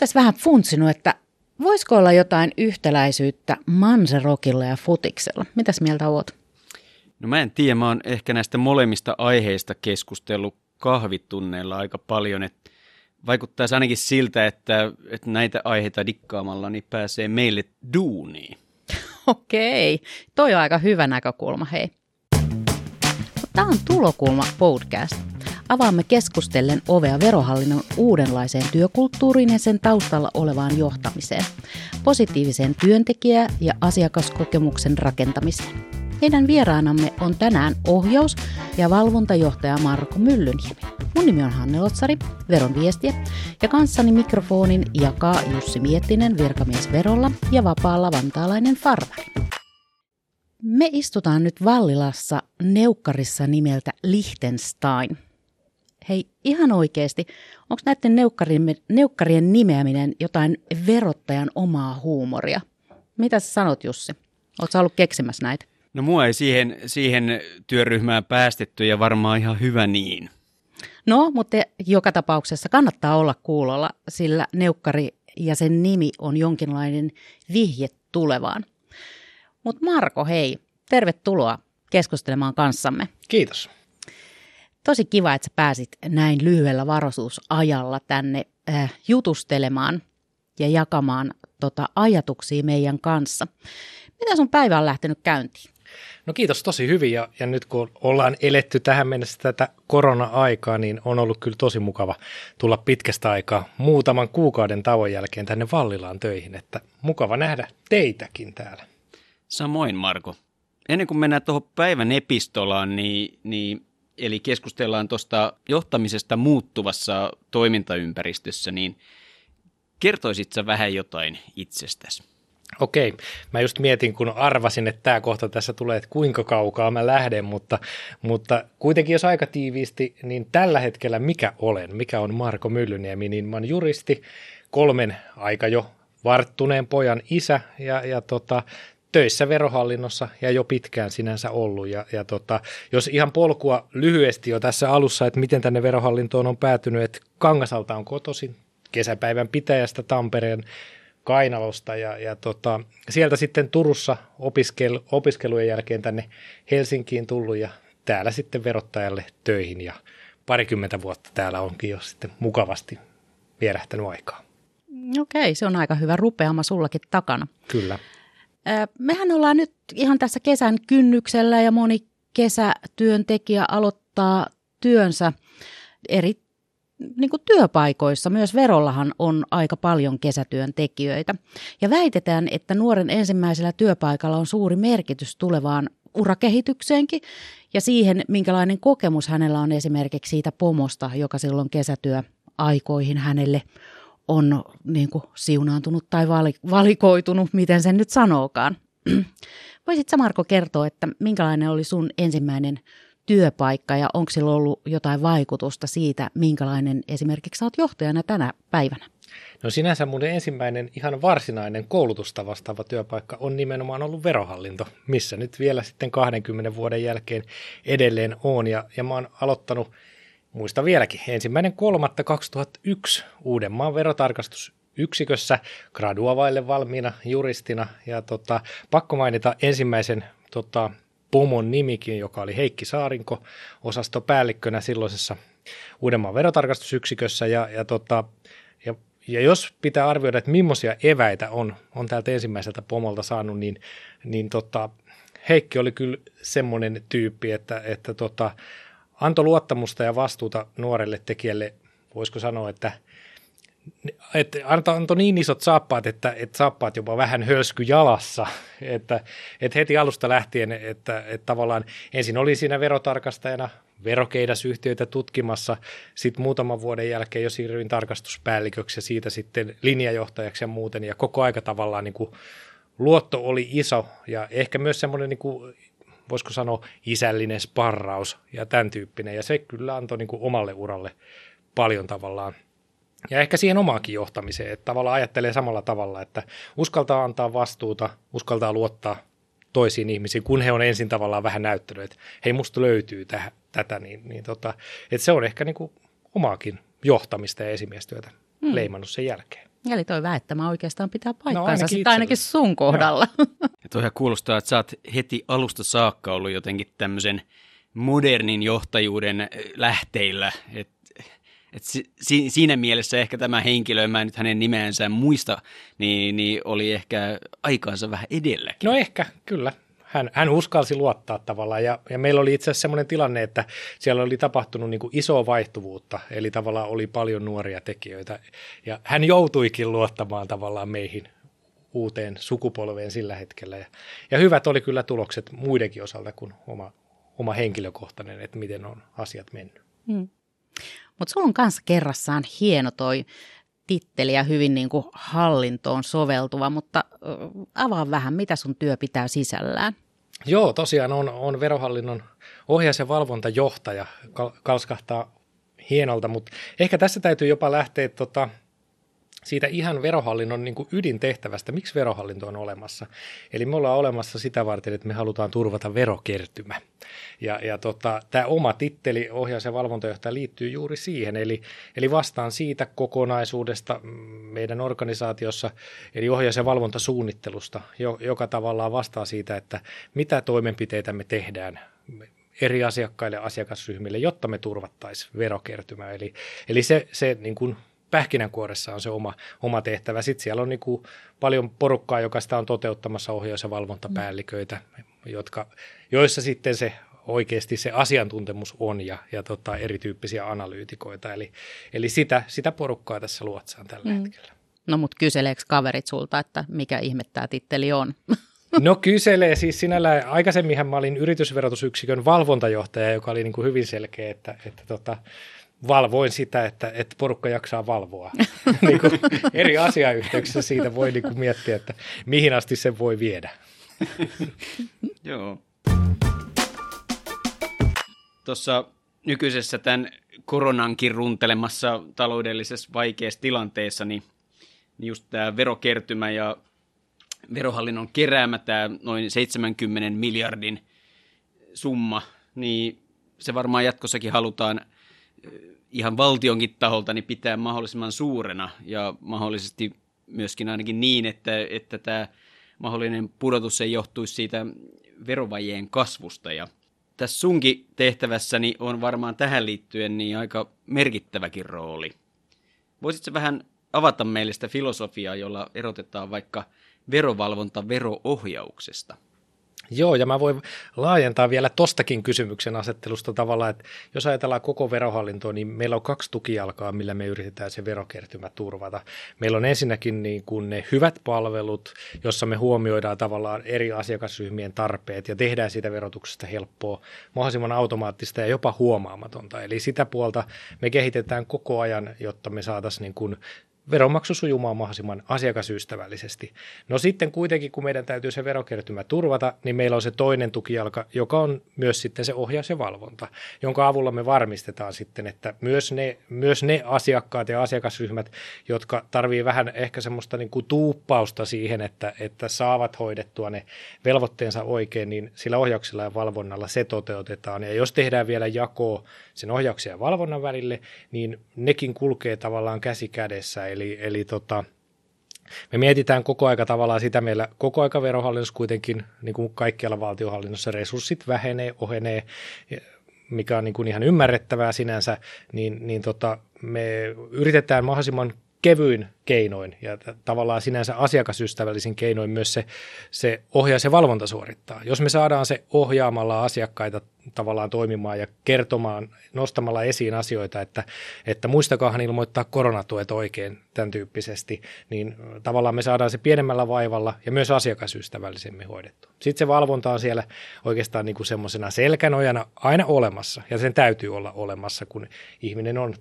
tässä vähän funtsinut, että voisiko olla jotain yhtäläisyyttä manserokilla ja futiksella? Mitäs mieltä oot? No mä en tiedä, mä oon ehkä näistä molemmista aiheista keskustellut kahvitunneilla aika paljon, että vaikuttaisi ainakin siltä, että, että näitä aiheita dikkaamalla niin pääsee meille duuniin. Okei, toi on aika hyvä näkökulma, hei. Tämä on Tulokulma podcast. Avaamme keskustellen ovea verohallinnon uudenlaiseen työkulttuuriin ja sen taustalla olevaan johtamiseen, positiiviseen työntekijä- ja asiakaskokemuksen rakentamiseen. Meidän vieraanamme on tänään ohjaus- ja valvontajohtaja Marko Myllyniemi. Mun nimi on Hanne Lotsari, veron viestiä, ja kanssani mikrofonin jakaa Jussi Miettinen, virkamies verolla ja vapaalla vantaalainen farmari. Me istutaan nyt Vallilassa neukkarissa nimeltä Liechtenstein. Hei, ihan oikeasti, onko näiden neukkarien, neukkarien nimeäminen jotain verottajan omaa huumoria? Mitä sä sanot, Jussi? Oletko ollut keksimässä näitä? No mua ei siihen, siihen työryhmään päästetty ja varmaan ihan hyvä niin. No, mutta joka tapauksessa kannattaa olla kuulolla, sillä neukkari ja sen nimi on jonkinlainen vihje tulevaan. Mutta Marko, hei, tervetuloa keskustelemaan kanssamme. Kiitos. Tosi kiva, että sä pääsit näin lyhyellä varoisuusajalla tänne äh, jutustelemaan ja jakamaan tota, ajatuksia meidän kanssa. Mitä sun päivä on lähtenyt käyntiin? No kiitos tosi hyvin ja, ja nyt kun ollaan eletty tähän mennessä tätä korona-aikaa, niin on ollut kyllä tosi mukava tulla pitkästä aikaa muutaman kuukauden tauon jälkeen tänne Vallilaan töihin, että mukava nähdä teitäkin täällä. Samoin Marko. Ennen kuin mennään tuohon päivän epistolaan, niin, niin eli keskustellaan tuosta johtamisesta muuttuvassa toimintaympäristössä, niin kertoisitko vähän jotain itsestäsi? Okei, mä just mietin, kun arvasin, että tämä kohta tässä tulee, että kuinka kaukaa mä lähden, mutta, mutta kuitenkin jos aika tiiviisti, niin tällä hetkellä mikä olen, mikä on Marko Myllyniemi, niin mä oon juristi, kolmen aika jo varttuneen pojan isä ja, ja tota, töissä verohallinnossa ja jo pitkään sinänsä ollut. Ja, ja tota, jos ihan polkua lyhyesti jo tässä alussa, että miten tänne verohallintoon on päätynyt, että Kangasalta on kotoisin, kesäpäivän pitäjästä Tampereen Kainalosta ja, ja tota, sieltä sitten Turussa opiskel, opiskelujen jälkeen tänne Helsinkiin tullut ja täällä sitten verottajalle töihin ja parikymmentä vuotta täällä onkin jo sitten mukavasti vierähtänyt aikaa. Okei, se on aika hyvä rupeama sullakin takana. Kyllä. Mehän ollaan nyt ihan tässä kesän kynnyksellä ja moni kesätyöntekijä aloittaa työnsä eri niin kuin työpaikoissa, myös verollahan on aika paljon kesätyöntekijöitä. Ja väitetään, että nuoren ensimmäisellä työpaikalla on suuri merkitys tulevaan urakehitykseenkin ja siihen, minkälainen kokemus hänellä on esimerkiksi siitä pomosta, joka silloin kesätyöaikoihin hänelle on niin kuin siunaantunut tai valikoitunut, miten sen nyt sanookaan. Voisitko Marko kertoa, että minkälainen oli sun ensimmäinen työpaikka ja onko sillä ollut jotain vaikutusta siitä, minkälainen esimerkiksi oot johtajana tänä päivänä? No sinänsä mun ensimmäinen ihan varsinainen koulutusta vastaava työpaikka on nimenomaan ollut verohallinto, missä nyt vielä sitten 20 vuoden jälkeen edelleen on. Ja, ja mä oon aloittanut, muista vieläkin, ensimmäinen kolmatta 2001 Uudenmaan verotarkastusyksikössä graduavaille valmiina juristina. Ja tota, pakko mainita ensimmäisen tota, pomon nimikin, joka oli Heikki Saarinko, osastopäällikkönä silloisessa Uudenmaan verotarkastusyksikössä. Ja, ja, tota, ja, ja jos pitää arvioida, että millaisia eväitä on, on täältä ensimmäiseltä pomolta saanut, niin, niin tota, Heikki oli kyllä semmoinen tyyppi, että, että tota, antoi luottamusta ja vastuuta nuorelle tekijälle, voisiko sanoa, että – että antoi niin isot saappaat, että, että saappaat jopa vähän hölsky jalassa, että, että heti alusta lähtien, että, että tavallaan ensin oli siinä verotarkastajana verokeidasyhtiöitä tutkimassa, sitten muutaman vuoden jälkeen jo siirryin tarkastuspäälliköksi ja siitä sitten linjajohtajaksi ja muuten, ja koko aika tavallaan niin kuin luotto oli iso ja ehkä myös semmoinen niin kuin voisiko sanoa isällinen sparraus ja tämän tyyppinen, ja se kyllä antoi niin kuin omalle uralle paljon tavallaan – ja ehkä siihen omaakin johtamiseen, että tavallaan ajattelee samalla tavalla, että uskaltaa antaa vastuuta, uskaltaa luottaa toisiin ihmisiin, kun he on ensin tavallaan vähän näyttänyt, että hei musta löytyy täh, tätä, niin, niin tota, että se on ehkä niin kuin omaakin johtamista ja esimiestyötä hmm. leimannut sen jälkeen. Eli toi väittämä oikeastaan pitää paikkaansa, no ainakin, sitä ainakin sun kohdalla. Ja toihan kuulostaa, että sä oot heti alusta saakka ollut jotenkin tämmöisen modernin johtajuuden lähteillä, että et si, siinä mielessä ehkä tämä henkilö, mä en nyt hänen nimeänsä muista, niin, niin oli ehkä aikaansa vähän edelläkin. No ehkä, kyllä. Hän, hän uskalsi luottaa tavallaan ja, ja meillä oli itse asiassa sellainen tilanne, että siellä oli tapahtunut niin kuin isoa vaihtuvuutta, eli tavallaan oli paljon nuoria tekijöitä ja hän joutuikin luottamaan tavallaan meihin uuteen sukupolveen sillä hetkellä. Ja, ja hyvät oli kyllä tulokset muidenkin osalta kuin oma, oma henkilökohtainen, että miten on asiat mennyt. Hmm. Mutta sulla on kanssa kerrassaan hieno toi titteli ja hyvin niin kuin hallintoon soveltuva, mutta avaa vähän, mitä sun työ pitää sisällään. Joo, tosiaan on, on verohallinnon ohjaus- ja valvontajohtaja, kalskahtaa hienolta, mutta ehkä tässä täytyy jopa lähteä tota, siitä ihan verohallinnon niin ydintehtävästä, miksi verohallinto on olemassa. Eli me ollaan olemassa sitä varten, että me halutaan turvata verokertymä. Ja, ja tota, tämä oma titteli, ohjaus- ja valvontajohtaja, liittyy juuri siihen. Eli, eli vastaan siitä kokonaisuudesta meidän organisaatiossa, eli ohjaus- ja valvontasuunnittelusta, joka tavallaan vastaa siitä, että mitä toimenpiteitä me tehdään eri asiakkaille ja asiakasryhmille, jotta me turvattaisiin verokertymä. Eli, eli se, se niin kuin pähkinänkuoressa on se oma, oma tehtävä. Sitten siellä on niin kuin paljon porukkaa, joka sitä on toteuttamassa ohjaus- ja valvontapäälliköitä, jotka, joissa sitten se oikeasti se asiantuntemus on ja, ja tota, erityyppisiä analyytikoita. Eli, eli sitä, sitä porukkaa tässä luotsaan tällä mm. hetkellä. No mutta kyseleekö kaverit sulta, että mikä ihme tämä titteli on? No kyselee siis sinällään. Aikaisemminhan mä olin yritysverotusyksikön valvontajohtaja, joka oli niin kuin hyvin selkeä, että, että tota, valvoin sitä, että, että porukka jaksaa valvoa. niin kuin eri asiayhteyksissä siitä voi niin kuin miettiä, että mihin asti sen voi viedä. Joo. Tuossa nykyisessä tämän koronankin runtelemassa taloudellisessa vaikeassa tilanteessa, niin, niin just tämä verokertymä ja verohallinnon keräämä tämä noin 70 miljardin summa, niin se varmaan jatkossakin halutaan ihan valtionkin taholta niin pitää mahdollisimman suurena ja mahdollisesti myöskin ainakin niin, että, että tämä mahdollinen pudotus ei johtuisi siitä verovajeen kasvusta. Ja tässä sunkin tehtävässäni on varmaan tähän liittyen niin aika merkittäväkin rooli. Voisitko vähän avata meille sitä filosofiaa, jolla erotetaan vaikka verovalvonta veroohjauksesta? Joo, ja mä voin laajentaa vielä tostakin kysymyksen asettelusta tavallaan, että jos ajatellaan koko verohallintoa, niin meillä on kaksi tukijalkaa, millä me yritetään se verokertymä turvata. Meillä on ensinnäkin niin kuin ne hyvät palvelut, jossa me huomioidaan tavallaan eri asiakasryhmien tarpeet ja tehdään siitä verotuksesta helppoa, mahdollisimman automaattista ja jopa huomaamatonta. Eli sitä puolta me kehitetään koko ajan, jotta me saataisiin niin kuin veronmaksu sujumaan mahdollisimman asiakasystävällisesti. No sitten kuitenkin, kun meidän täytyy se verokertymä turvata, niin meillä on se toinen tukijalka, joka on myös sitten se ohjaus ja valvonta, jonka avulla me varmistetaan sitten, että myös ne, myös ne asiakkaat ja asiakasryhmät, jotka tarvii vähän ehkä semmoista niin kuin tuuppausta siihen, että, että saavat hoidettua ne velvoitteensa oikein, niin sillä ohjauksella ja valvonnalla se toteutetaan. Ja jos tehdään vielä jakoa sen ohjauksen ja valvonnan välille, niin nekin kulkee tavallaan käsi kädessä. Eli, eli tota, me mietitään koko aika tavallaan sitä, meillä koko aika verohallinnossa kuitenkin, niin kuin kaikkialla valtiohallinnossa, resurssit vähenee, ohenee, mikä on niin kuin ihan ymmärrettävää sinänsä, niin, niin tota, me yritetään mahdollisimman kevyin keinoin ja tavallaan sinänsä asiakasystävällisin keinoin myös se, se ohjaus ja valvonta suorittaa. Jos me saadaan se ohjaamalla asiakkaita tavallaan toimimaan ja kertomaan, nostamalla esiin asioita, että, että muistakaahan ilmoittaa koronatuet oikein tämän tyyppisesti, niin tavallaan me saadaan se pienemmällä vaivalla ja myös asiakasystävällisemmin hoidettu. Sitten se valvonta on siellä oikeastaan niin kuin semmoisena selkänojana aina olemassa ja sen täytyy olla olemassa, kun ihminen on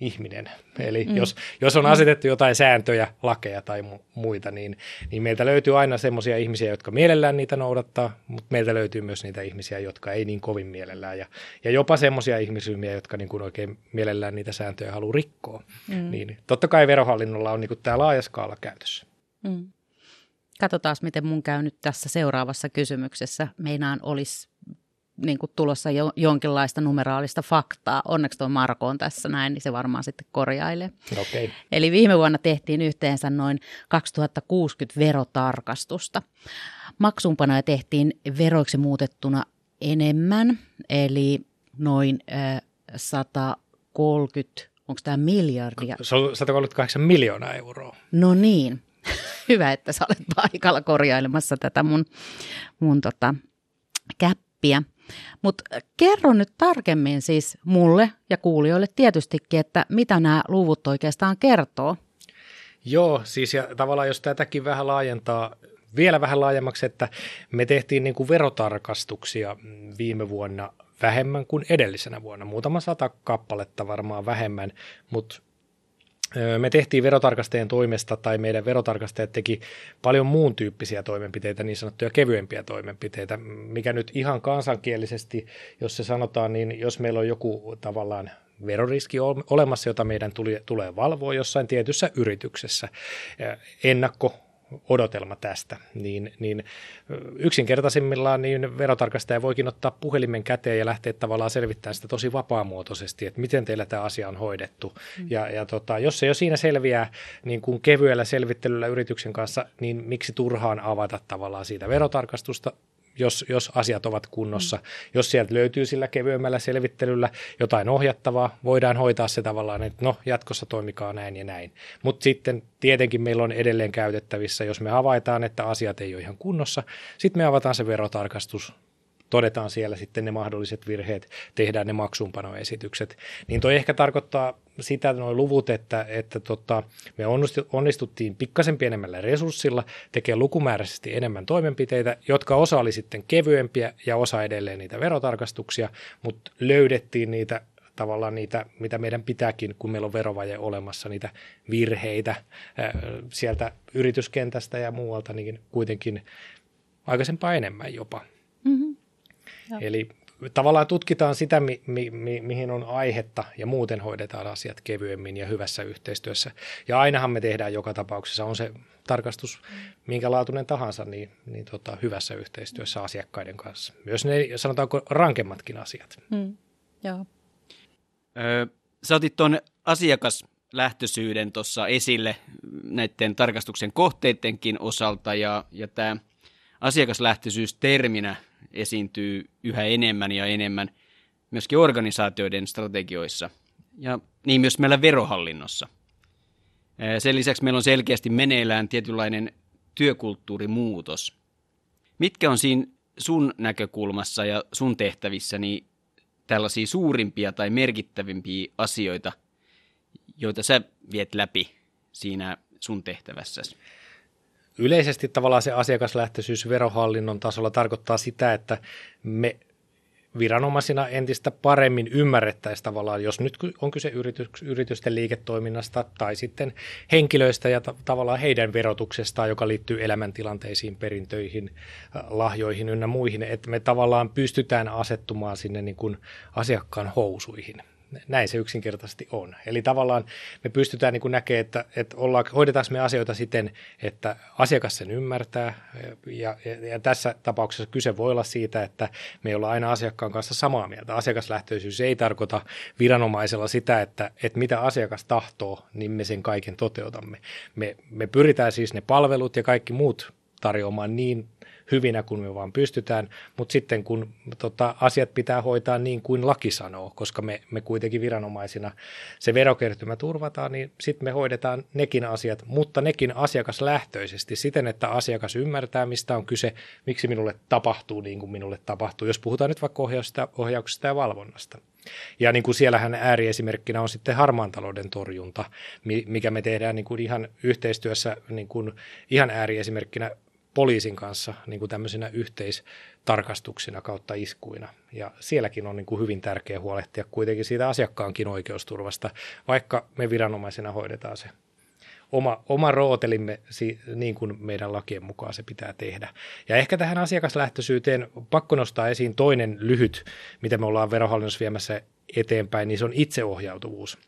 ihminen. Eli mm. jos, jos on asetettu jotain sääntöjä, lakeja tai mu- muita, niin, niin meiltä löytyy aina semmoisia ihmisiä, jotka mielellään niitä noudattaa, mutta meiltä löytyy myös niitä ihmisiä, jotka ei niin kovin mielellään. Ja, ja jopa semmoisia ihmisryhmiä, jotka niin kuin oikein mielellään niitä sääntöjä haluaa rikkoa. Mm. Niin totta kai verohallinnolla on niin kuin tämä laaja skaala käytössä. Mm. Katsotaan, miten mun käy nyt tässä seuraavassa kysymyksessä. Meinaan olisi niin kuin tulossa jo, jonkinlaista numeraalista faktaa. Onneksi tuo Marko on tässä näin, niin se varmaan sitten korjailee. Okay. Eli viime vuonna tehtiin yhteensä noin 2060 verotarkastusta. Maksuunpanoja tehtiin veroiksi muutettuna enemmän, eli noin äh, 130, onko tämä miljardia? Se on 138 miljoonaa euroa. No niin, hyvä, että sä olet paikalla korjailemassa tätä mun, mun tota, käppiä. Mutta kerro nyt tarkemmin siis mulle ja kuulijoille tietystikin, että mitä nämä luvut oikeastaan kertoo. Joo, siis ja tavallaan jos tätäkin vähän laajentaa vielä vähän laajemmaksi, että me tehtiin niin kuin verotarkastuksia viime vuonna vähemmän kuin edellisenä vuonna. Muutama sata kappaletta varmaan vähemmän, mutta me tehtiin verotarkastajien toimesta tai meidän verotarkastajat teki paljon muun tyyppisiä toimenpiteitä, niin sanottuja kevyempiä toimenpiteitä, mikä nyt ihan kansankielisesti, jos se sanotaan, niin jos meillä on joku tavallaan veroriski olemassa, jota meidän tulee valvoa jossain tietyssä yrityksessä, ennakko odotelma tästä, niin, niin yksinkertaisimmillaan niin verotarkastaja voikin ottaa puhelimen käteen ja lähteä tavallaan selvittämään sitä tosi vapaamuotoisesti, että miten teillä tämä asia on hoidettu. Mm. Ja, ja tota, jos se jo siinä selviää niin kuin kevyellä selvittelyllä yrityksen kanssa, niin miksi turhaan avata tavallaan siitä verotarkastusta jos, jos asiat ovat kunnossa. Mm. Jos sieltä löytyy sillä kevyemmällä selvittelyllä jotain ohjattavaa, voidaan hoitaa se tavallaan, että no jatkossa toimikaa näin ja näin. Mutta sitten tietenkin meillä on edelleen käytettävissä, jos me havaitaan, että asiat ei ole ihan kunnossa, sitten me avataan se verotarkastus todetaan siellä sitten ne mahdolliset virheet, tehdään ne maksuunpanoesitykset. Niin toi ehkä tarkoittaa sitä nuo luvut, että, että tota, me onnistuttiin pikkasen pienemmällä resurssilla tekemään lukumääräisesti enemmän toimenpiteitä, jotka osa oli sitten kevyempiä ja osa edelleen niitä verotarkastuksia, mutta löydettiin niitä tavallaan niitä, mitä meidän pitääkin, kun meillä on verovaje olemassa, niitä virheitä sieltä yrityskentästä ja muualta, niin kuitenkin aikaisempaa enemmän jopa. Eli tavallaan tutkitaan sitä, mi, mi, mi, mihin on aihetta ja muuten hoidetaan asiat kevyemmin ja hyvässä yhteistyössä. Ja ainahan me tehdään joka tapauksessa, on se tarkastus minkä laatuinen tahansa, niin, niin tota, hyvässä yhteistyössä asiakkaiden kanssa. Myös ne, sanotaanko, rankemmatkin asiat. Mm, joo. Öö, sä otit tuon asiakaslähtöisyyden tuossa esille näiden tarkastuksen kohteidenkin osalta, ja, ja tämä asiakaslähtöisyys terminä esiintyy yhä enemmän ja enemmän myöskin organisaatioiden strategioissa ja niin myös meillä verohallinnossa. Sen lisäksi meillä on selkeästi meneillään tietynlainen työkulttuurimuutos. Mitkä on siinä sun näkökulmassa ja sun tehtävissäni tällaisia suurimpia tai merkittävimpiä asioita, joita sä viet läpi siinä sun tehtävässäsi? Yleisesti tavallaan se asiakaslähtöisyys verohallinnon tasolla tarkoittaa sitä, että me viranomaisina entistä paremmin ymmärrettäisiin tavallaan, jos nyt on kyse yritys, yritysten liiketoiminnasta tai sitten henkilöistä ja ta- tavallaan heidän verotuksestaan, joka liittyy elämäntilanteisiin, perintöihin, äh, lahjoihin ynnä muihin, että me tavallaan pystytään asettumaan sinne niin kuin asiakkaan housuihin näin se yksinkertaisesti on. Eli tavallaan me pystytään niin näkemään, että, että ollaan, hoidetaanko me asioita siten, että asiakas sen ymmärtää. Ja, ja, ja tässä tapauksessa kyse voi olla siitä, että me ei olla aina asiakkaan kanssa samaa mieltä. Asiakaslähtöisyys ei tarkoita viranomaisella sitä, että, että mitä asiakas tahtoo, niin me sen kaiken toteutamme. Me, me pyritään siis ne palvelut ja kaikki muut tarjoamaan niin hyvinä kuin me vaan pystytään, mutta sitten kun tota, asiat pitää hoitaa niin kuin laki sanoo, koska me, me kuitenkin viranomaisina se verokertymä turvataan, niin sitten me hoidetaan nekin asiat, mutta nekin asiakaslähtöisesti siten, että asiakas ymmärtää, mistä on kyse, miksi minulle tapahtuu niin kuin minulle tapahtuu, jos puhutaan nyt vaikka ohjauksesta, ohjauksesta ja valvonnasta. Ja niin kuin siellähän ääriesimerkkinä on sitten harmaan talouden torjunta, mikä me tehdään niin kuin ihan yhteistyössä niin kuin ihan ääriesimerkkinä poliisin kanssa niin kuin tämmöisinä yhteistarkastuksina kautta iskuina. Ja sielläkin on niin kuin hyvin tärkeä huolehtia kuitenkin siitä asiakkaankin oikeusturvasta, vaikka me viranomaisena hoidetaan se oma, oma rootelimme niin kuin meidän lakien mukaan se pitää tehdä. Ja ehkä tähän asiakaslähtöisyyteen pakko nostaa esiin toinen lyhyt, mitä me ollaan verohallinnossa viemässä eteenpäin, niin se on itseohjautuvuus.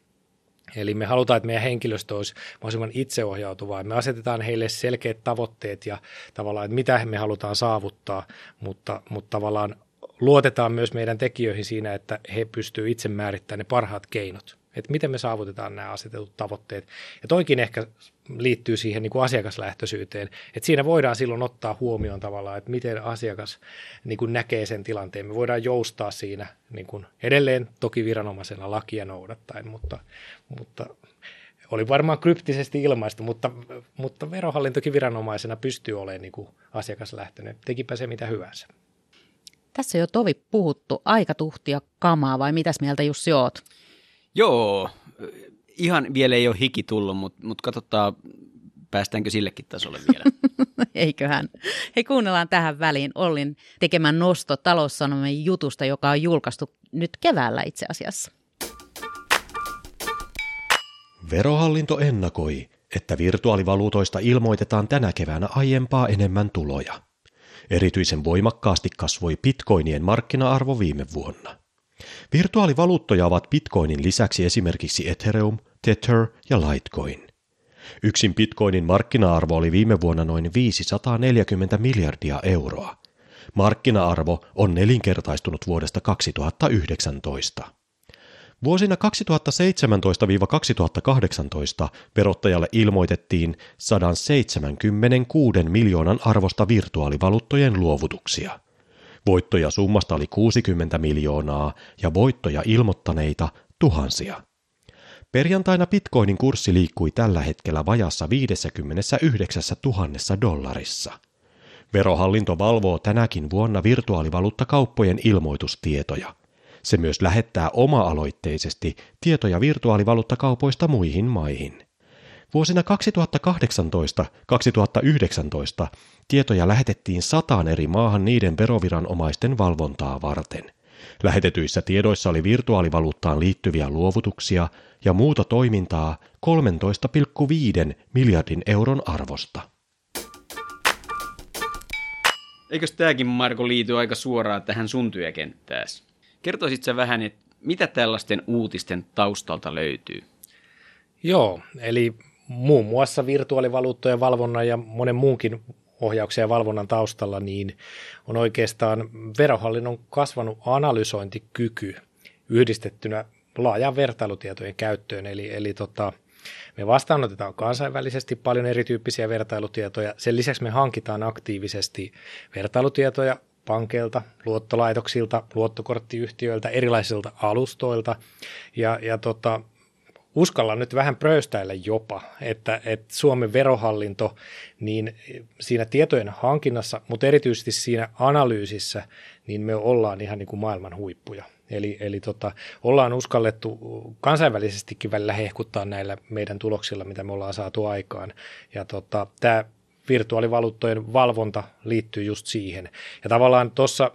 Eli me halutaan, että meidän henkilöstö olisi mahdollisimman itseohjautuvaa. Me asetetaan heille selkeät tavoitteet ja tavallaan, että mitä me halutaan saavuttaa, mutta, mutta tavallaan luotetaan myös meidän tekijöihin siinä, että he pystyvät itse määrittämään ne parhaat keinot. Että miten me saavutetaan nämä asetetut tavoitteet. Ja toikin ehkä liittyy siihen niin kuin asiakaslähtöisyyteen, että siinä voidaan silloin ottaa huomioon tavallaan, että miten asiakas niin kuin näkee sen tilanteen. Me voidaan joustaa siinä niin kuin edelleen toki viranomaisena lakia noudattaen, mutta, mutta oli varmaan kryptisesti ilmaistu, mutta, mutta verohallintokin viranomaisena pystyy olemaan niin kuin asiakaslähtöinen, tekipä se mitä hyvänsä. Tässä jo tovi puhuttu aika tuhtia kamaa vai mitäs mieltä Jussi oot? Joo, ihan vielä ei ole hiki tullut, mutta, mutta katsotaan, päästäänkö sillekin tasolle vielä. Eiköhän. Hei, kuunnellaan tähän väliin Ollin tekemän nosto taloussanomien jutusta, joka on julkaistu nyt keväällä itse asiassa. Verohallinto ennakoi, että virtuaalivaluutoista ilmoitetaan tänä keväänä aiempaa enemmän tuloja. Erityisen voimakkaasti kasvoi bitcoinien markkina-arvo viime vuonna. Virtuaalivaluuttoja ovat bitcoinin lisäksi esimerkiksi Ethereum, Tether ja Litecoin. Yksin bitcoinin markkina-arvo oli viime vuonna noin 540 miljardia euroa. Markkina-arvo on nelinkertaistunut vuodesta 2019. Vuosina 2017-2018 verottajalle ilmoitettiin 176 miljoonan arvosta virtuaalivaluuttojen luovutuksia. Voittoja summasta oli 60 miljoonaa ja voittoja ilmoittaneita tuhansia. Perjantaina bitcoinin kurssi liikkui tällä hetkellä vajassa 59 000 dollarissa. Verohallinto valvoo tänäkin vuonna virtuaalivaluuttakauppojen ilmoitustietoja – se myös lähettää oma-aloitteisesti tietoja virtuaalivaluuttakaupoista muihin maihin. Vuosina 2018-2019 tietoja lähetettiin sataan eri maahan niiden veroviranomaisten valvontaa varten. Lähetetyissä tiedoissa oli virtuaalivaluuttaan liittyviä luovutuksia ja muuta toimintaa 13,5 miljardin euron arvosta. Eikös tämäkin, Marko, liity aika suoraan tähän sun työkenttään? Kertoisit sä vähän, että mitä tällaisten uutisten taustalta löytyy? Joo, eli muun muassa virtuaalivaluuttojen valvonnan ja monen muunkin ohjauksen ja valvonnan taustalla, niin on oikeastaan verohallinnon kasvanut analysointikyky yhdistettynä laajan vertailutietojen käyttöön. Eli, eli tota, me vastaanotetaan kansainvälisesti paljon erityyppisiä vertailutietoja. Sen lisäksi me hankitaan aktiivisesti vertailutietoja pankeilta, luottolaitoksilta, luottokorttiyhtiöiltä, erilaisilta alustoilta. Ja, ja tota, uskallan nyt vähän pröystäillä jopa, että, että Suomen verohallinto niin siinä tietojen hankinnassa, mutta erityisesti siinä analyysissä, niin me ollaan ihan niin kuin maailman huippuja. Eli, eli tota, ollaan uskallettu kansainvälisestikin välillä hehkuttaa näillä meidän tuloksilla, mitä me ollaan saatu aikaan. Ja tota, tämä virtuaalivaluuttojen valvonta liittyy just siihen. Ja tavallaan tuossa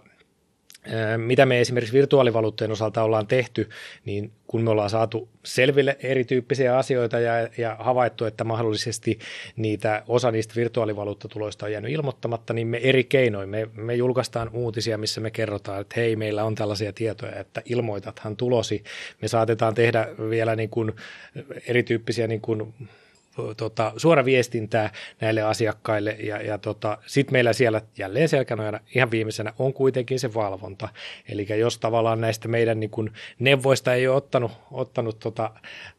mitä me esimerkiksi virtuaalivaluuttojen osalta ollaan tehty, niin kun me ollaan saatu selville erityyppisiä asioita ja, ja havaittu, että mahdollisesti niitä, osa niistä virtuaalivaluuttatuloista on jäänyt ilmoittamatta, niin me eri keinoin, me, me julkaistaan uutisia, missä me kerrotaan, että hei, meillä on tällaisia tietoja, että ilmoitathan tulosi. Me saatetaan tehdä vielä niin kuin erityyppisiä niin kuin tota, suora viestintää näille asiakkaille ja, ja tota, sitten meillä siellä jälleen selkänojana ihan viimeisenä on kuitenkin se valvonta. Eli jos tavallaan näistä meidän niin kun neuvoista ei ole ottanut, ottanut tota,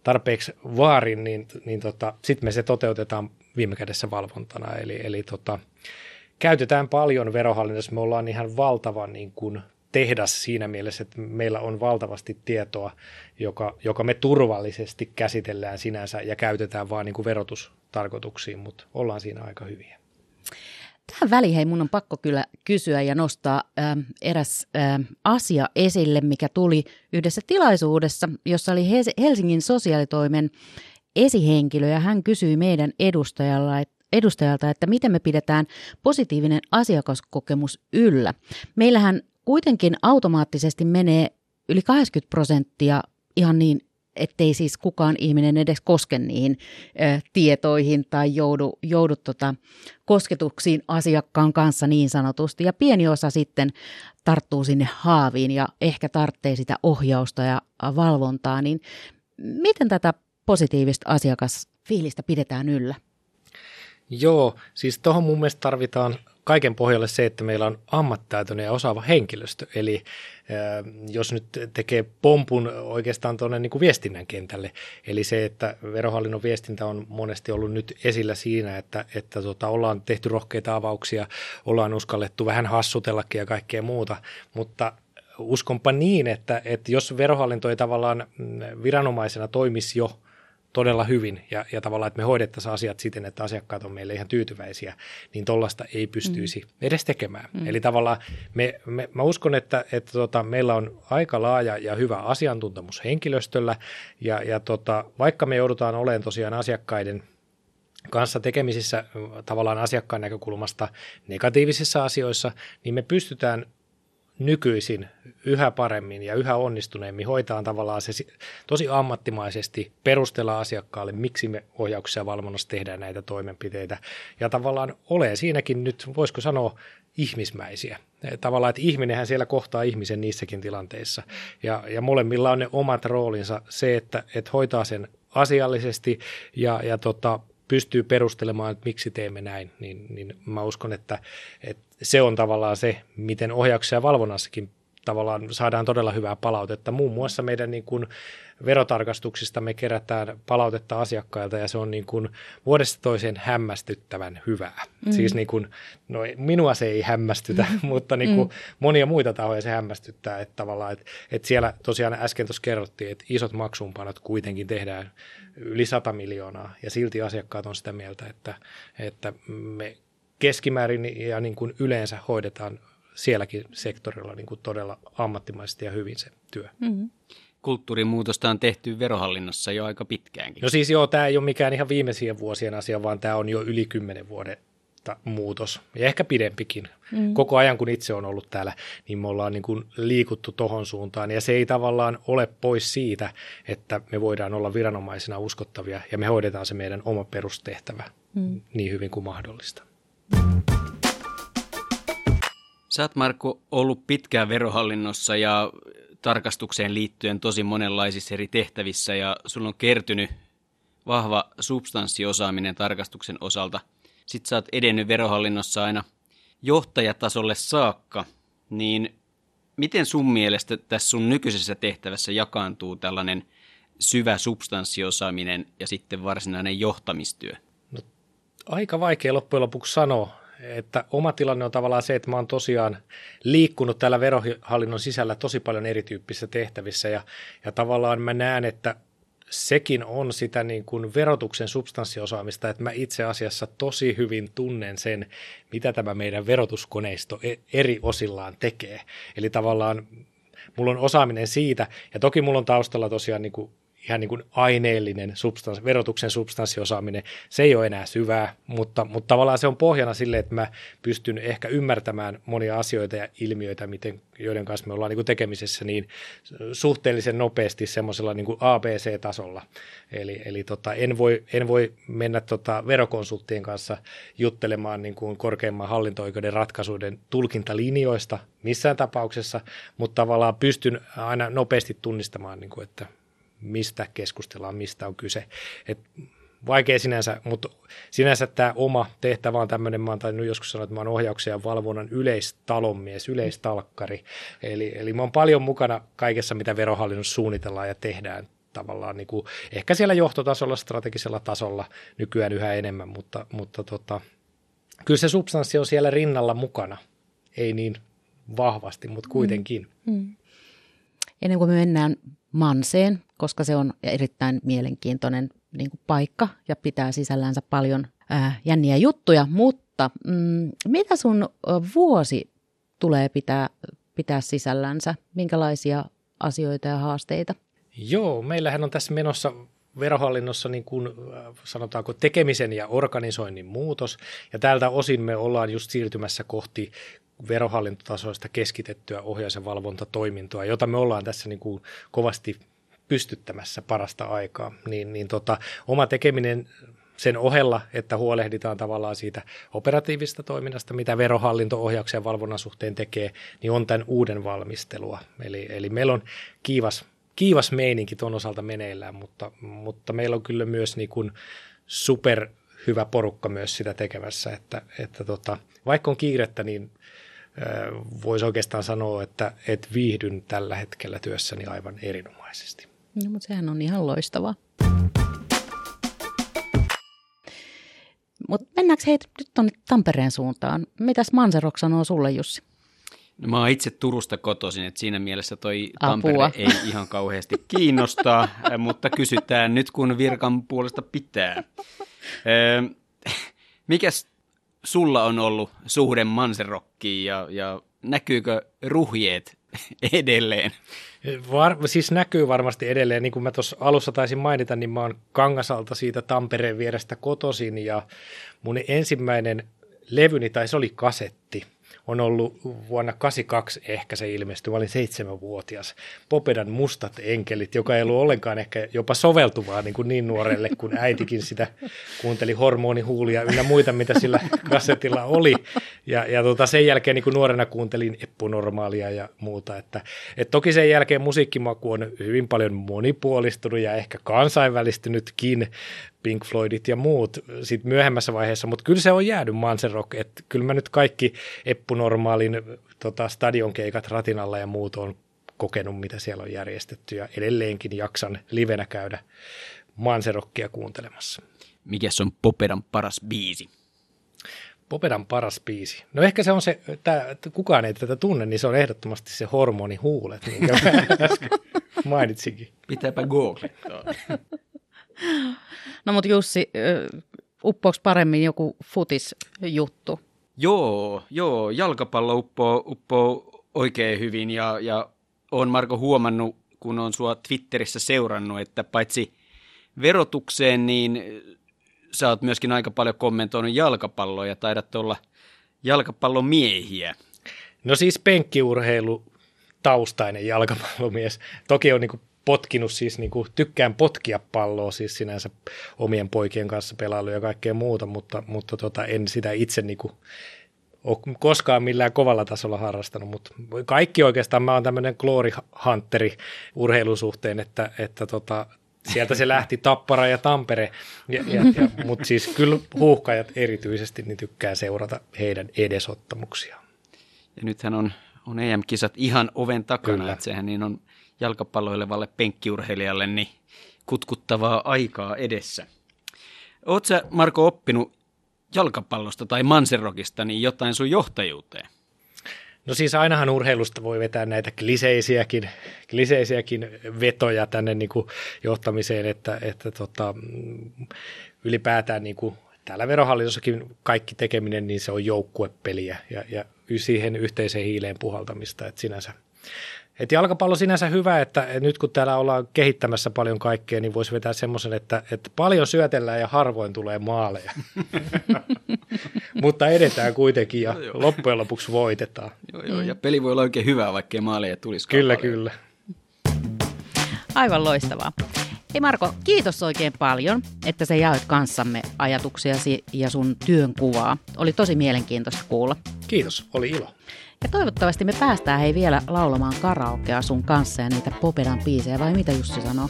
tarpeeksi vaarin, niin, niin tota, sitten me se toteutetaan viime kädessä valvontana. Eli, eli tota, käytetään paljon verohallinnossa, me ollaan ihan valtavan niin kun, tehdas siinä mielessä, että meillä on valtavasti tietoa, joka, joka me turvallisesti käsitellään sinänsä ja käytetään vain niin kuin verotustarkoituksiin, mutta ollaan siinä aika hyviä. Tähän väliin hei, mun on pakko kyllä kysyä ja nostaa äh, eräs äh, asia esille, mikä tuli yhdessä tilaisuudessa, jossa oli Helsingin sosiaalitoimen esihenkilö ja hän kysyi meidän edustajalla, että edustajalta, että miten me pidetään positiivinen asiakaskokemus yllä. Meillähän kuitenkin automaattisesti menee yli 80 prosenttia ihan niin, ettei siis kukaan ihminen edes koske niihin ö, tietoihin tai joudu, joudu tota, kosketuksiin asiakkaan kanssa niin sanotusti. Ja pieni osa sitten tarttuu sinne haaviin ja ehkä tarvitsee sitä ohjausta ja valvontaa. Niin miten tätä positiivista asiakasfiilistä pidetään yllä? Joo, siis tuohon mun mielestä tarvitaan kaiken pohjalle se, että meillä on ammattitaitoinen ja osaava henkilöstö. Eli jos nyt tekee pompun oikeastaan tuonne niin kuin viestinnän kentälle, eli se, että verohallinnon viestintä on monesti ollut nyt esillä siinä, että, että tota, ollaan tehty rohkeita avauksia, ollaan uskallettu vähän hassutellakin ja kaikkea muuta, mutta uskonpa niin, että, että jos verohallinto ei tavallaan mm, viranomaisena toimisi jo todella hyvin ja, ja tavallaan, että me hoidettaisiin asiat siten, että asiakkaat on meille ihan tyytyväisiä, niin tollasta ei pystyisi mm. edes tekemään. Mm. Eli tavallaan me, me, mä uskon, että, että tota, meillä on aika laaja ja hyvä asiantuntemus henkilöstöllä ja, ja tota, vaikka me joudutaan olemaan tosiaan asiakkaiden kanssa tekemisissä tavallaan asiakkaan näkökulmasta negatiivisissa asioissa, niin me pystytään nykyisin yhä paremmin ja yhä onnistuneemmin hoitaa tavallaan se tosi ammattimaisesti perustella asiakkaalle, miksi me ohjauksessa ja valvonnassa tehdään näitä toimenpiteitä. Ja tavallaan ole siinäkin nyt, voisiko sanoa, ihmismäisiä. Tavallaan, että ihminenhän siellä kohtaa ihmisen niissäkin tilanteissa. Ja, ja molemmilla on ne omat roolinsa. Se, että, että hoitaa sen asiallisesti ja, ja tota, pystyy perustelemaan, että miksi teemme näin, niin, niin mä uskon, että, että se on tavallaan se, miten ohjauksessa ja valvonnassakin tavallaan saadaan todella hyvää palautetta. Muun muassa meidän niin kuin verotarkastuksista me kerätään palautetta asiakkailta ja se on niin kuin vuodesta toiseen hämmästyttävän hyvää. Mm. Siis niin kuin, no minua se ei hämmästytä, mm. mutta niin kuin mm. monia muita tahoja se hämmästyttää, että tavallaan, että, että siellä tosiaan äsken tuossa kerrottiin, että isot maksuunpanot kuitenkin tehdään yli 100 miljoonaa ja silti asiakkaat on sitä mieltä, että, että me keskimäärin ja niin kuin yleensä hoidetaan sielläkin sektorilla niin kuin todella ammattimaisesti ja hyvin se työ. Mm-hmm. Kulttuurimuutosta on tehty verohallinnossa jo aika pitkäänkin. No siis joo, tämä ei ole mikään ihan viimeisien vuosien asia, vaan tämä on jo yli kymmenen vuoden muutos ja ehkä pidempikin. Mm. Koko ajan kun itse on ollut täällä, niin me ollaan niin kuin liikuttu tohon suuntaan ja se ei tavallaan ole pois siitä, että me voidaan olla viranomaisina uskottavia ja me hoidetaan se meidän oma perustehtävä mm. niin hyvin kuin mahdollista. Sä oot Markku ollut pitkään verohallinnossa ja tarkastukseen liittyen tosi monenlaisissa eri tehtävissä ja sulla on kertynyt vahva substanssiosaaminen tarkastuksen osalta. Sitten sä oot edennyt verohallinnossa aina johtajatasolle saakka, niin miten sun mielestä tässä sun nykyisessä tehtävässä jakaantuu tällainen syvä substanssiosaaminen ja sitten varsinainen johtamistyö? No, aika vaikea loppujen lopuksi sanoa että oma tilanne on tavallaan se, että mä oon tosiaan liikkunut täällä verohallinnon sisällä tosi paljon erityyppisissä tehtävissä ja, ja tavallaan mä näen, että sekin on sitä niin kuin verotuksen substanssiosaamista, että mä itse asiassa tosi hyvin tunnen sen, mitä tämä meidän verotuskoneisto e-, eri osillaan tekee. Eli tavallaan mulla on osaaminen siitä, ja toki mulla on taustalla tosiaan niin kuin ihan niin kuin aineellinen substans, verotuksen substanssiosaaminen, se ei ole enää syvää, mutta, mutta tavallaan se on pohjana sille, että mä pystyn ehkä ymmärtämään monia asioita ja ilmiöitä, miten, joiden kanssa me ollaan niin kuin tekemisessä niin suhteellisen nopeasti semmoisella niin ABC-tasolla. Eli, eli tota, en, voi, en voi mennä tota verokonsulttien kanssa juttelemaan niin kuin korkeimman hallinto-oikeuden ratkaisuiden tulkintalinjoista missään tapauksessa, mutta tavallaan pystyn aina nopeasti tunnistamaan, niin kuin, että mistä keskustellaan, mistä on kyse. Et vaikea sinänsä, mutta sinänsä tämä oma tehtävä on tämmöinen, mä oon joskus sanoa, että mä oon ohjauksen ja valvonnan yleistalonmies, yleistalkkari. Eli, eli mä oon paljon mukana kaikessa, mitä verohallinnossa suunnitellaan ja tehdään tavallaan niin kuin, ehkä siellä johtotasolla, strategisella tasolla nykyään yhä enemmän, mutta, mutta tota, kyllä se substanssi on siellä rinnalla mukana. Ei niin vahvasti, mutta kuitenkin. Mm. Mm. Ennen kuin me mennään Manseen, koska se on erittäin mielenkiintoinen niin kuin paikka ja pitää sisällänsä paljon ää, jänniä juttuja, mutta mm, mitä sun vuosi tulee pitää, pitää sisällänsä? Minkälaisia asioita ja haasteita? Joo, meillähän on tässä menossa verohallinnossa niin kuin, sanotaanko tekemisen ja organisoinnin muutos, ja tältä osin me ollaan just siirtymässä kohti verohallintotasoista keskitettyä ohjaus- ja valvontatoimintoa, jota me ollaan tässä niin kuin kovasti pystyttämässä parasta aikaa, niin, niin tota, oma tekeminen sen ohella, että huolehditaan tavallaan siitä operatiivista toiminnasta, mitä verohallinto ohjauksen ja valvonnan suhteen tekee, niin on tämän uuden valmistelua. Eli, eli meillä on kiivas, kiivas meininki tuon osalta meneillään, mutta, mutta meillä on kyllä myös niin kuin super hyvä porukka myös sitä tekemässä, että, että tota, vaikka on kiirettä, niin voisi oikeastaan sanoa, että, että viihdyn tällä hetkellä työssäni aivan erinomaisesti. No, mutta sehän on ihan loistavaa. Mutta mennäänkö hei nyt tuonne Tampereen suuntaan? Mitäs Manserok sanoo sulle, Jussi? No, mä oon itse Turusta kotoisin, että siinä mielessä toi Tampere Apua. ei ihan kauheasti kiinnostaa, mutta kysytään nyt kun virkan puolesta pitää. Mikäs sulla on ollut suhde Manserokkiin ja, ja näkyykö ruhjeet edelleen? Var, siis näkyy varmasti edelleen, niin kuin mä tuossa alussa taisin mainita, niin mä oon Kangasalta siitä Tampereen vierestä kotosin ja mun ensimmäinen levyni, tai se oli kasetti – ollut vuonna 82 ehkä se ilmestyi, mä olin seitsemänvuotias, Popedan mustat enkelit, joka ei ollut ollenkaan ehkä jopa soveltuvaa niin, kuin niin nuorelle, kun äitikin sitä kuunteli hormonihuulia ynnä muita, mitä sillä kasetilla oli. Ja, ja tota, sen jälkeen niin kuin nuorena kuuntelin eppunormaalia ja muuta. Että, et toki sen jälkeen musiikkimaku on hyvin paljon monipuolistunut ja ehkä kansainvälistynytkin, Pink Floydit ja muut sit myöhemmässä vaiheessa, mutta kyllä se on jäänyt Mansen Rock, että kyllä mä nyt kaikki Eppu-normaalin tota, stadionkeikat Ratinalla ja muut on kokenut, mitä siellä on järjestetty ja edelleenkin jaksan livenä käydä Manserokkia kuuntelemassa. Mikäs on Popedan paras biisi? Popedan paras biisi. No ehkä se on se, että kukaan ei tätä tunne, niin se on ehdottomasti se hormonihuulet, minkä mä äsken mainitsinkin. Pitääpä googlettaa. No mutta Jussi, uppouks paremmin joku futisjuttu? Joo, joo, jalkapallo uppoo, uppoo oikein hyvin ja, ja on Marko huomannut, kun on sua Twitterissä seurannut, että paitsi verotukseen, niin sä oot myöskin aika paljon kommentoinut jalkapalloa ja taidat olla jalkapallomiehiä. No siis penkkiurheilu taustainen jalkapallomies. Toki on niin potkinut siis, niin kuin, tykkään potkia palloa siis sinänsä omien poikien kanssa pelailu ja kaikkea muuta, mutta, mutta tota, en sitä itse niin kuin, ole koskaan millään kovalla tasolla harrastanut, mutta kaikki oikeastaan mä oon tämmöinen glory hunteri urheilusuhteen, että, että tota, sieltä se lähti Tappara ja Tampere, ja, ja, ja, mutta siis kyllä huuhkajat erityisesti niin tykkää seurata heidän edesottamuksiaan. Ja nythän on, on EM-kisat ihan oven takana, kyllä. että sehän niin on jalkapalloilevalle penkkiurheilijalle niin kutkuttavaa aikaa edessä. Oletko Marko oppinut jalkapallosta tai Manserokista niin jotain sun johtajuuteen? No siis ainahan urheilusta voi vetää näitä kliseisiäkin, kliseisiäkin vetoja tänne niin kuin johtamiseen, että, että tota, ylipäätään niin kuin täällä verohallitussakin kaikki tekeminen, niin se on joukkuepeliä ja, ja siihen yhteiseen hiileen puhaltamista, että sinänsä et jalkapallo sinänsä hyvä, että nyt kun täällä ollaan kehittämässä paljon kaikkea, niin voisi vetää semmoisen, että, että paljon syötellään ja harvoin tulee maaleja. Mutta edetään kuitenkin ja joo, loppujen lopuksi voitetaan. Joo, joo, ja peli voi olla oikein hyvä, vaikkei maaleja tulisi. Kyllä, paljon. kyllä. Aivan loistavaa. Hei Marko, kiitos oikein paljon, että sä jaoit kanssamme ajatuksiasi ja sun työn kuvaa. Oli tosi mielenkiintoista kuulla. Kiitos, oli ilo. Ja toivottavasti me päästään hei vielä laulamaan karaokea sun kanssa ja niitä Popedan biisejä, vai mitä Jussi sanoo?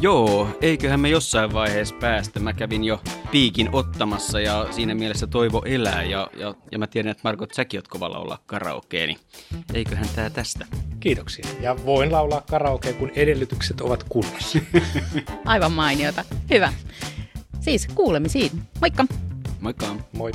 Joo, eiköhän me jossain vaiheessa päästä. Mä kävin jo piikin ottamassa ja siinä mielessä toivo elää. Ja, ja, ja mä tiedän, että Margot, säkin oot kovalla olla karaokea, niin eiköhän tää tästä. Kiitoksia. Ja voin laulaa karaokea, kun edellytykset ovat kunnossa. Aivan mainiota. Hyvä. Siis kuulemisiin. Moikka! Moikka! Moi!